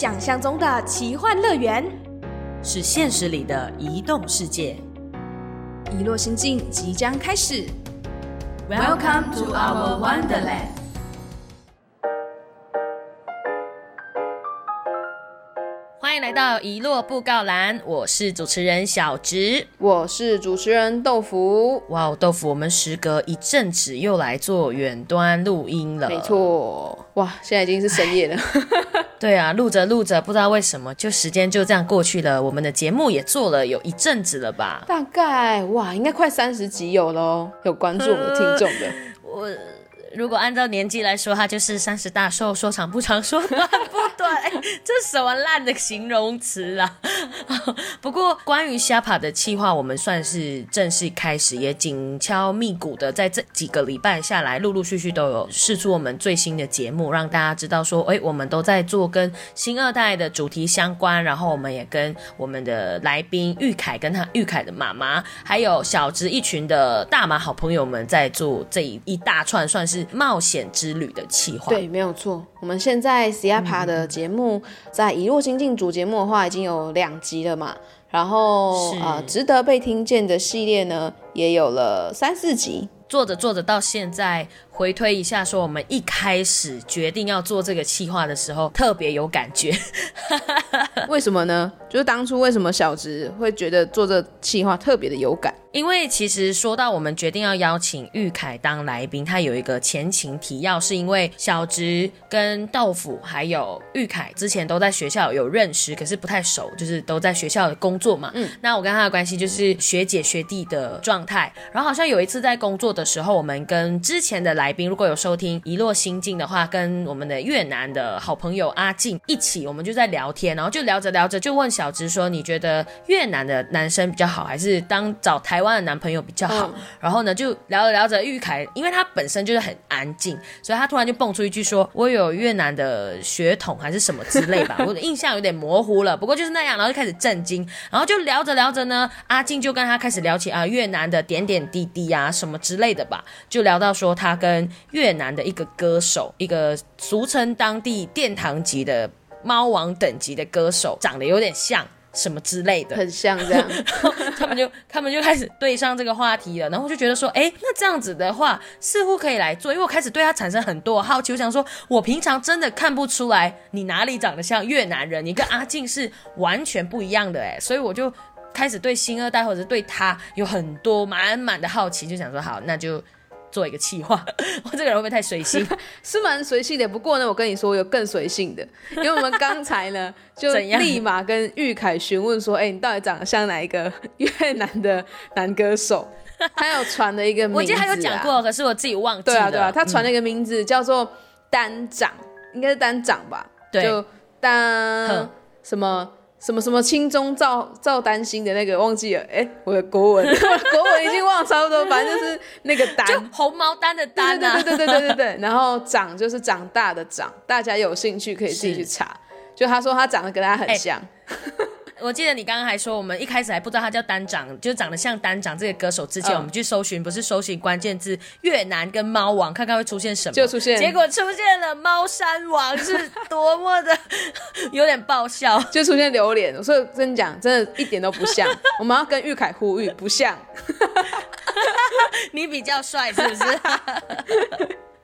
想象中的奇幻乐园，是现实里的移动世界。遗落心境即将开始。Welcome to our Wonderland. 欢迎来到遗落布告栏，我是主持人小植。我是主持人豆腐，哇哦，豆腐，我们时隔一阵子又来做远端录音了。没，错，哇，现在已经是深夜了，对啊，录着录着，不知道为什么，就时间就这样过去了。我们的节目也做了有一阵子了吧？大概哇，应该快三十集有喽，有关注我们的听众的，我如果按照年纪来说，他就是三十大寿，说长不长，说短不短。哎这什么烂的形容词啦！不过关于虾爬的企划，我们算是正式开始，也紧敲密鼓的，在这几个礼拜下来，陆陆续续都有试出我们最新的节目，让大家知道说，哎，我们都在做跟新二代的主题相关，然后我们也跟我们的来宾玉凯跟他玉凯的妈妈，还有小植一群的大马好朋友们在做这一一大串算是冒险之旅的企划。对，没有错。我们现在 C I P A 的节目，在一路心进主节目的话，已经有两集了嘛。然后是呃，值得被听见的系列呢，也有了三四集。做着做着到现在，回推一下，说我们一开始决定要做这个企划的时候，特别有感觉。为什么呢？就是当初为什么小植会觉得做这企划特别的有感？因为其实说到我们决定要邀请玉凯当来宾，他有一个前情提要，是因为小植跟豆腐还有玉凯之前都在学校有认识，可是不太熟，就是都在学校工作嘛。嗯，那我跟他的关系就是学姐学弟的状态。然后好像有一次在工作的时候，我们跟之前的来宾如果有收听《一落心境》的话，跟我们的越南的好朋友阿静一起，我们就在聊天，然后就聊着聊着就问小植说：“你觉得越南的男生比较好，还是当找台湾的男朋友比较好？”然后呢，就聊着聊着，玉凯因为他本身就是很安静，所以他突然就蹦出一句说：“我有越南的血统还是什么之类吧。”我的印象有点模糊了，不过就是那样，然后就开始震惊，然后就聊着聊着呢，阿静就跟他开始聊起啊越南的点点滴滴啊什么之类的吧，就聊到说他跟越南的一个歌手，一个俗称当地殿堂级的猫王等级的歌手，长得有点像什么之类的，很像这样。他们就他们就开始对上这个话题了，然后就觉得说，哎，那这样子的话，似乎可以来做，因为我开始对他产生很多好奇。我想说，我平常真的看不出来你哪里长得像越南人，你跟阿静是完全不一样的，哎，所以我就开始对新二代或者对他有很多满满的好奇，就想说，好，那就。做一个企划，我这个人会不会太随性？是蛮随性的，不过呢，我跟你说有更随性的，因为我们刚才呢 就立马跟玉凯询问说，哎、你到底长得像哪一个越南的男歌手？他有传了一个名字、我记得他有讲。过，可是我自己忘记了。对啊，对啊，他传嗯了一个名字、叫做单长，应该是单长吧？对就单什么。什么什么轻中赵赵丹心的那个忘记了，哎、我的国文 国文已经忘了差不多，反正就是那个丹，就红毛丹的丹啊，对对对对对对对。然后长就是长大的长，大家有兴趣可以自己去查。就他说他长得跟他很像，我记得你刚刚还说，我们一开始还不知道他叫单长，就长得像单长这个歌手。之前嗯我们去搜寻，不是搜寻关键字越南跟猫王，看看会出现什么，就出现结果出现了猫山王，是多么的有点爆笑。就出现榴莲。所以跟你讲，真的一点都不像。我们要跟玉凯呼吁，不像。你比较帅是不是？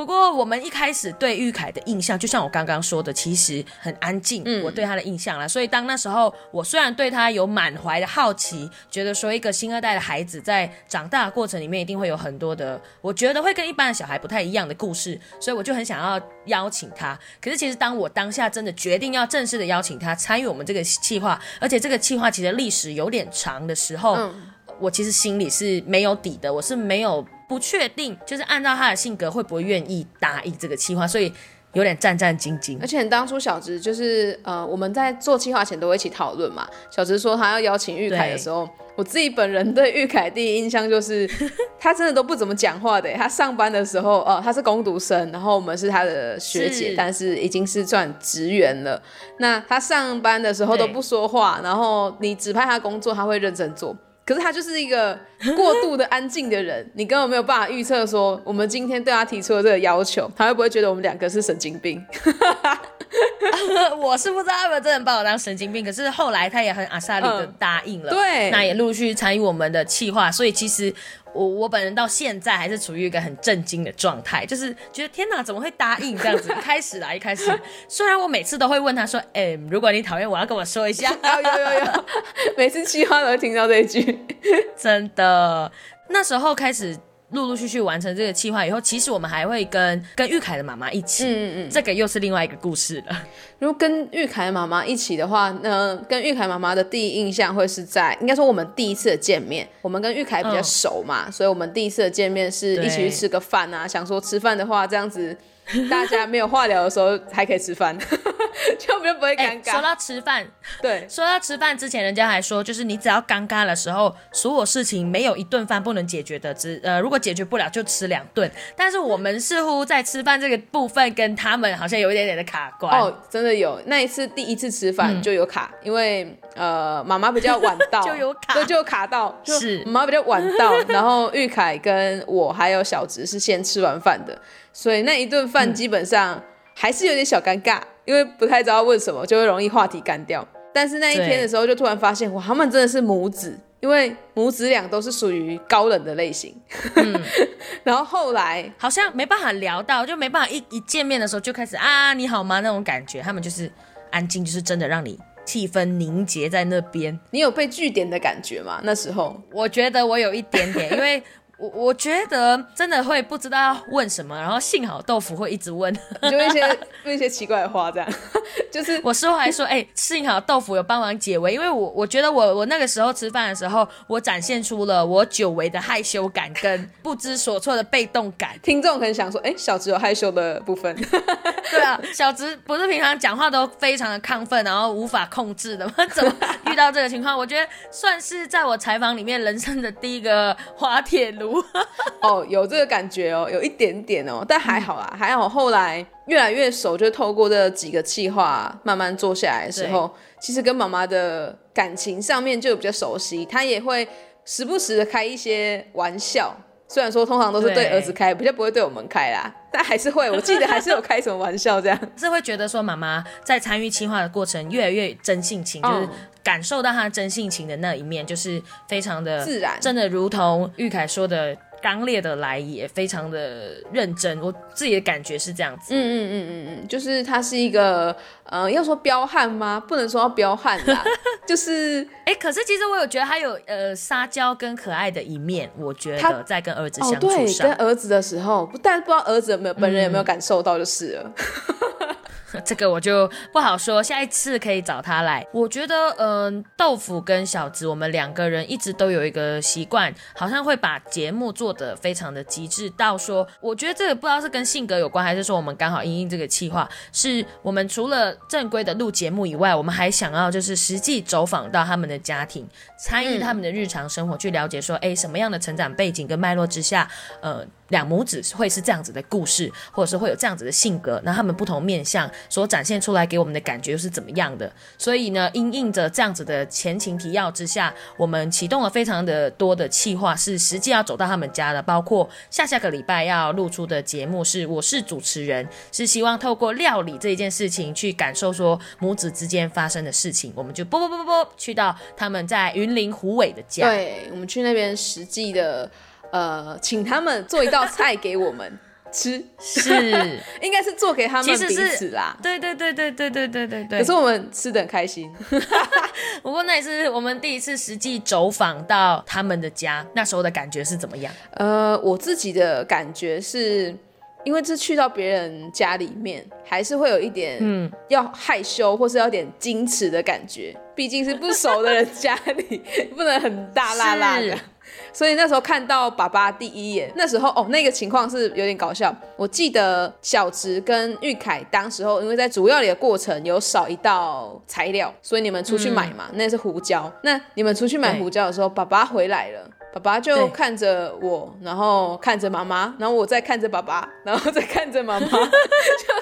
不过我们一开始对玉凯的印象，就像我刚刚说的，其实很安静。嗯我对他的印象啦，所以当那时候我虽然对他有满怀的好奇，觉得说一个新二代的孩子在长大的过程里面一定会有很多的，我觉得会跟一般的小孩不太一样的故事，所以我就很想要邀请他。可是其实当我当下真的决定要正式的邀请他参与我们这个计划，而且这个计划其实历史有点长的时候，嗯我其实心里是没有底的，我是没有不确定，就是按照他的性格会不会愿意答应这个计划，所以有点战战兢兢而。且当初小直就是呃，我们在做计划前都会一起讨论嘛。小直说他要邀请玉凯的时候，我自己本人对玉凯第一印象就是 他真的都不怎么讲话的。他上班的时候，呃，他是工读生，然后我们是他的学姐，是但是已经是算职员了。那他上班的时候都不说话，然后你指派他工作，他会认真做。可是他就是一个过度的安静的人，你根本没有办法预测说我们今天对他提出的这个要求，他会不会觉得我们两个是神经病？我是不知道他们真的把我当神经病，可是后来他也很阿萨利的答应了，对，那也陆续参与我们的企划，所以其实我我本人到现在还是处于一个很震惊的状态，就是觉得天哪，怎么会答应这样子？一开始啦，一开始，虽然我每次都会问他说，哎，如果你讨厌我要跟我说一下，有有有有，每次计划都会听到这一句，真的，那时候开始。陆陆续续完成这个计划以后，其实我们还会跟跟玉凯的妈妈一起，嗯嗯嗯，这个又是另外一个故事了。如果跟玉凯妈妈一起的话，那跟玉凯妈妈的第一印象会是在，应该说我们第一次的见面，我们跟玉凯比较熟嘛，所以我们第一次的见面是一起去吃个饭啊，想说吃饭的话这样子。大家没有话聊的时候还可以吃饭，就 不就不会尴尬。说到吃饭，对，说到吃饭之前，人家还说，就是你只要尴尬的时候，所有事情没有一顿饭不能解决的，只呃，如果解决不了就吃两顿。但是我们似乎在吃饭这个部分跟他们好像有一点点的卡关。哦，真的有，那一次第一次吃饭就有卡，因为呃妈妈比较晚到，就有卡，对，就卡到，是妈妈比较晚到，然后玉凯跟我还有小直是先吃完饭的。所以那一顿饭基本上还是有点小尴尬，因为不太知道问什么，就会容易话题干掉。但是那一天的时候，就突然发现，哇，他们真的是母子，因为母子俩都是属于高冷的类型。然后后来好像没办法聊到，就没办法一一见面的时候就开始啊你好吗那种感觉，他们就是安静，就是真的让你气氛凝结在那边。你有被据点的感觉吗？那时候我觉得我有一点点，因为。我我觉得真的会不知道要问什么，然后幸好豆腐会一直问，就一些问一些奇怪的话，这样。就是我事后还说，哎，幸好豆腐有帮忙解围，因为我我觉得我我那个时候吃饭的时候，我展现出了我久违的害羞感跟不知所措的被动感。听众可能想说，哎，小直有害羞的部分。对啊，小直不是平常讲话都非常的亢奋，然后无法控制的吗？怎么遇到这个情况？我觉得算是在我采访里面人生的第一个滑铁卢。哦，有这个感觉哦，有一点点哦，但还好啦，还好。后来越来越熟，就透过这几个计划慢慢做下来的时候，其实跟妈妈的感情上面就比较熟悉。她也会时不时的开一些玩笑，虽然说通常都是对儿子开，比较不会对我们开啦，但还是会。我记得还是有开什么玩笑这样，是会觉得说妈妈在参与计划的过程越来越真性情，就是。感受到她真性情的那一面，就是非常的自然，真的如同玉凯说的刚烈的来也，非常的认真。我自己的感觉是这样子。嗯嗯嗯嗯嗯，就是他是一个，呃，要说彪悍吗？不能说彪悍啦，就是，哎，可是其实我有觉得他有呃撒娇跟可爱的一面。我觉得在跟儿子相处上，跟儿子的时候，但不知道儿子有没有本人有没有感受到就是了。这个我就不好说，下一次可以找他来。我觉得，嗯，豆腐跟小子，我们两个人一直都有一个习惯，好像会把节目做得非常的极致，到说，我觉得这个不知道是跟性格有关，还是说我们刚好因应这个计划，是我们除了正规的录节目以外，我们还想要就是实际走访到他们的家庭，参与他们的日常生活，去了解说，哎，什么样的成长背景跟脉络之下，呃。两母子会是这样子的故事，或者是会有这样子的性格，那他们不同面相所展现出来给我们的感觉又是怎么样的？所以呢，因应着这样子的前情提要之下，我们启动了非常的多的企划，是实际要走到他们家的，包括下下个礼拜要露出的节目是我是主持人，是希望透过料理这一件事情去感受说母子之间发生的事情，我们就啵啵啵啵啵去到他们在云林虎尾的家，对，我们去那边实际的。呃，请他们做一道菜给我们 吃，是 应该是做给他们彼此啦。对对对对对对对对对。可是我们吃的很开心。不过那也是我们第一次实际走访到他们的家，那时候的感觉是怎么样？呃，我自己的感觉是，因为这去到别人家里面，还是会有一点嗯，要害羞或是要点矜持的感觉，毕竟是不熟的人家里，不能很大辣辣的。所以那时候看到爸爸第一眼，那时候哦，那个情况是有点搞笑。我记得小植跟玉凯当时候，因为在主要里的过程有少一道材料，所以你们出去买嘛，那是胡椒。那你们出去买胡椒的时候，爸爸回来了，爸爸就看着我，然后看着妈妈，然后我再看着爸爸，然后再看着妈妈，就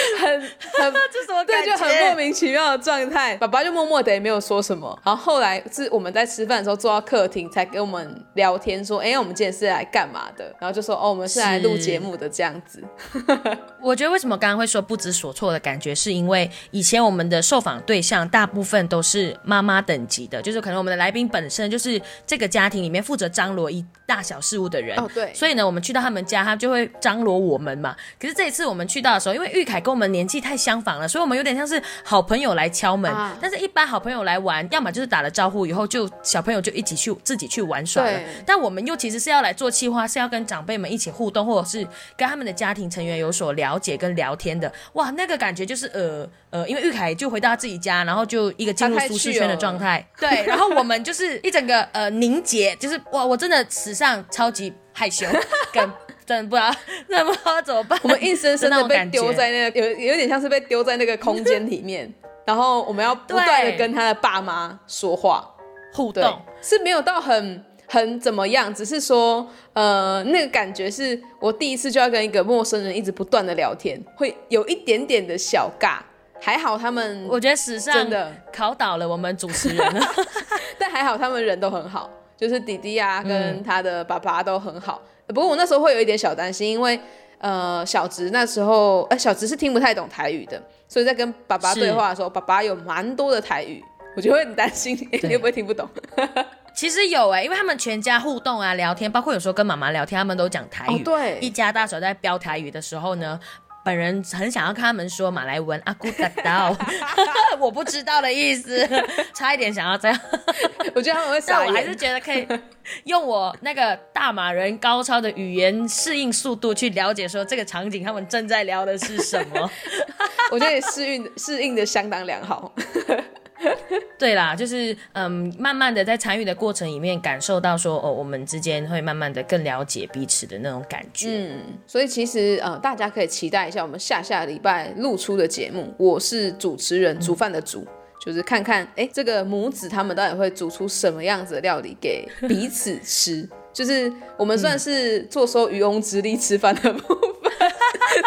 很很 这什么感对，就很莫名其妙的状态。爸爸就默默的也没有说什么。然后后来是我们在吃饭的时候坐到客厅，才跟我们聊天说：“哎，我们今天是来干嘛的？”然后就说：“哦，我们是来录节目的这样子。”我觉得为什么刚刚会说不知所措的感觉，是因为以前我们的受访对象大部分都是妈妈等级的，就是可能我们的来宾本身就是这个家庭里面负责张罗一大小事务的人。哦，对。所以呢，我们去到他们家，他就会张罗我们嘛。可是这一次我们去到的时候，因为玉凯跟我们年纪太相仿了，所以我们有点像是好朋友来敲门。但是，一般好朋友来玩，要么就是打了招呼以后，就小朋友就一起去自己去玩耍了。但我们又其实是要来做企划，是要跟长辈们一起互动，或者是跟他们的家庭成员有所了解跟聊天的。哇，那个感觉就是呃呃，因为玉凯就回到他自己家，然后就一个进入舒适圈的状态。对，然后我们就是一整个呃凝结，就是哇，我真的史上超级害羞，跟。真的不知道，真的不知道怎么办。我们硬生生的被丢在那个，有有点像是被丢在那个空间里面，然后我们要不断的跟他的爸妈说话互动，是没有到很很怎么样，只是说，呃，那个感觉是我第一次就要跟一个陌生人一直不断的聊天，会有一点点的小尬。还好他们，我觉得史上真的考倒了我们主持人，但还好他们人都很好，就是弟弟啊跟他的爸爸都很好。不过我那时候会有一点小担心，因为呃小直那时候，呃小直是听不太懂台语的，所以在跟爸爸对话的时候，爸爸有蛮多的台语，我就会很担心你会不会听不懂。其实有哎，因为他们全家互动啊聊天，包括有时候跟妈妈聊天，他们都讲台语。对，一家大小在飙台语的时候呢。本人很想要看他们说马来文阿古达道，我不知道的意思，差一点想要这样。我觉得他们会傻我还是觉得可以用我那个大马人高超的语言适应速度去了解说这个场景他们正在聊的是什么。我觉得适应适应的相当良好。对啦，就是嗯，慢慢的在参与的过程里面，感受到说哦，我们之间会慢慢的更了解彼此的那种感觉。嗯，所以其实呃，大家可以期待一下我们下下礼拜露出的节目。我是主持人，煮饭的煮，就是看看哎，这个母子他们到底会煮出什么样子的料理给彼此吃。就是我们算是坐收渔翁之利吃饭的，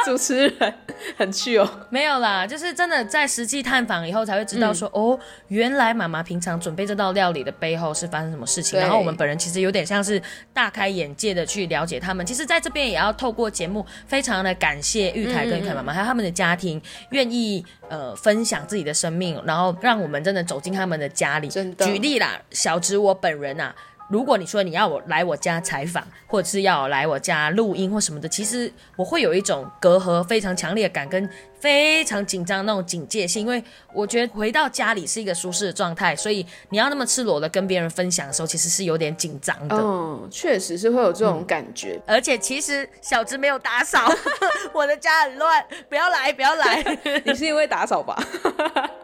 主持人很趣哦。没有啦，就是真的在实际探访以后才会知道说，哦，原来妈妈平常准备这道料理的背后是发生什么事情。然后我们本人其实有点像是大开眼界的去了解他们。其实，在这边也要透过节目，非常的感谢玉凯跟玉凯妈妈还有他们的家庭，愿意呃分享自己的生命，然后让我们真的走进他们的家里。真的，举例啦，小植我本人啊。如果你说你要我来我家采访，或者是要来我家录音或什么的，其实我会有一种隔阂非常强烈的感跟。非常紧张那种警戒性，因为我觉得回到家里是一个舒适的状态，所以你要那么赤裸的跟别人分享的时候，其实是有点紧张的。嗯，确实是会有这种感觉。而且其实小芝没有打扫，我的家很乱，不要来，不要来。你是因为打扫吧？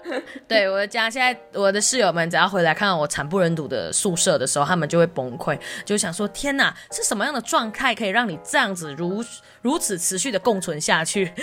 对，我的家现在我的室友们只要回来看到我惨不忍睹的宿舍的时候，他们就会崩溃，就想说：天哪，是什么样的状态可以让你这样子如如此持续的共存下去？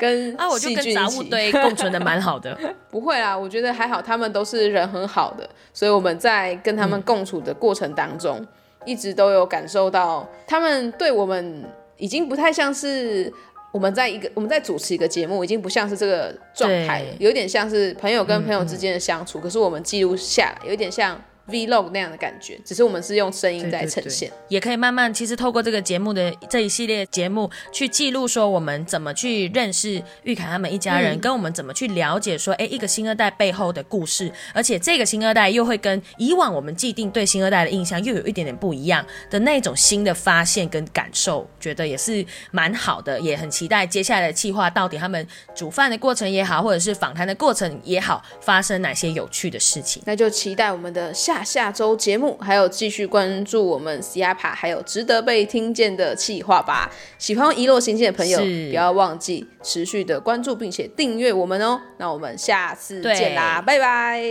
跟啊，我就跟杂物堆 共存的蛮好的。不会啦，我觉得还好，他们都是人很好的，所以我们在跟他们共处的过程当中，一直都有感受到，他们对我们已经不太像是我们在一个我们在主持一个节目，已经不像是这个状态，有点像是朋友跟朋友之间的相处。可是我们记录下来，有点像。Vlog 那样的感觉，只是我们是用声音在呈现，也可以慢慢，其实透过这个节目的这一系列节目去记录，说我们怎么去认识玉凯他们一家人，跟我们怎么去了解说，哎，一个新二代背后的故事，而且这个新二代又会跟以往我们既定对新二代的印象又有一点点不一样的那种新的发现跟感受，觉得也是蛮好的，也很期待接下来的计划到底他们煮饭的过程也好，或者是访谈的过程也好，发生哪些有趣的事情，那就期待我们的下。下周节目还有继续关注我们 C R P，还有值得被听见的企划吧。喜欢遗落行进的朋友，不要忘记持续的关注并且订阅我们哦。那我们下次见啦，拜拜，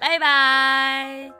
拜拜。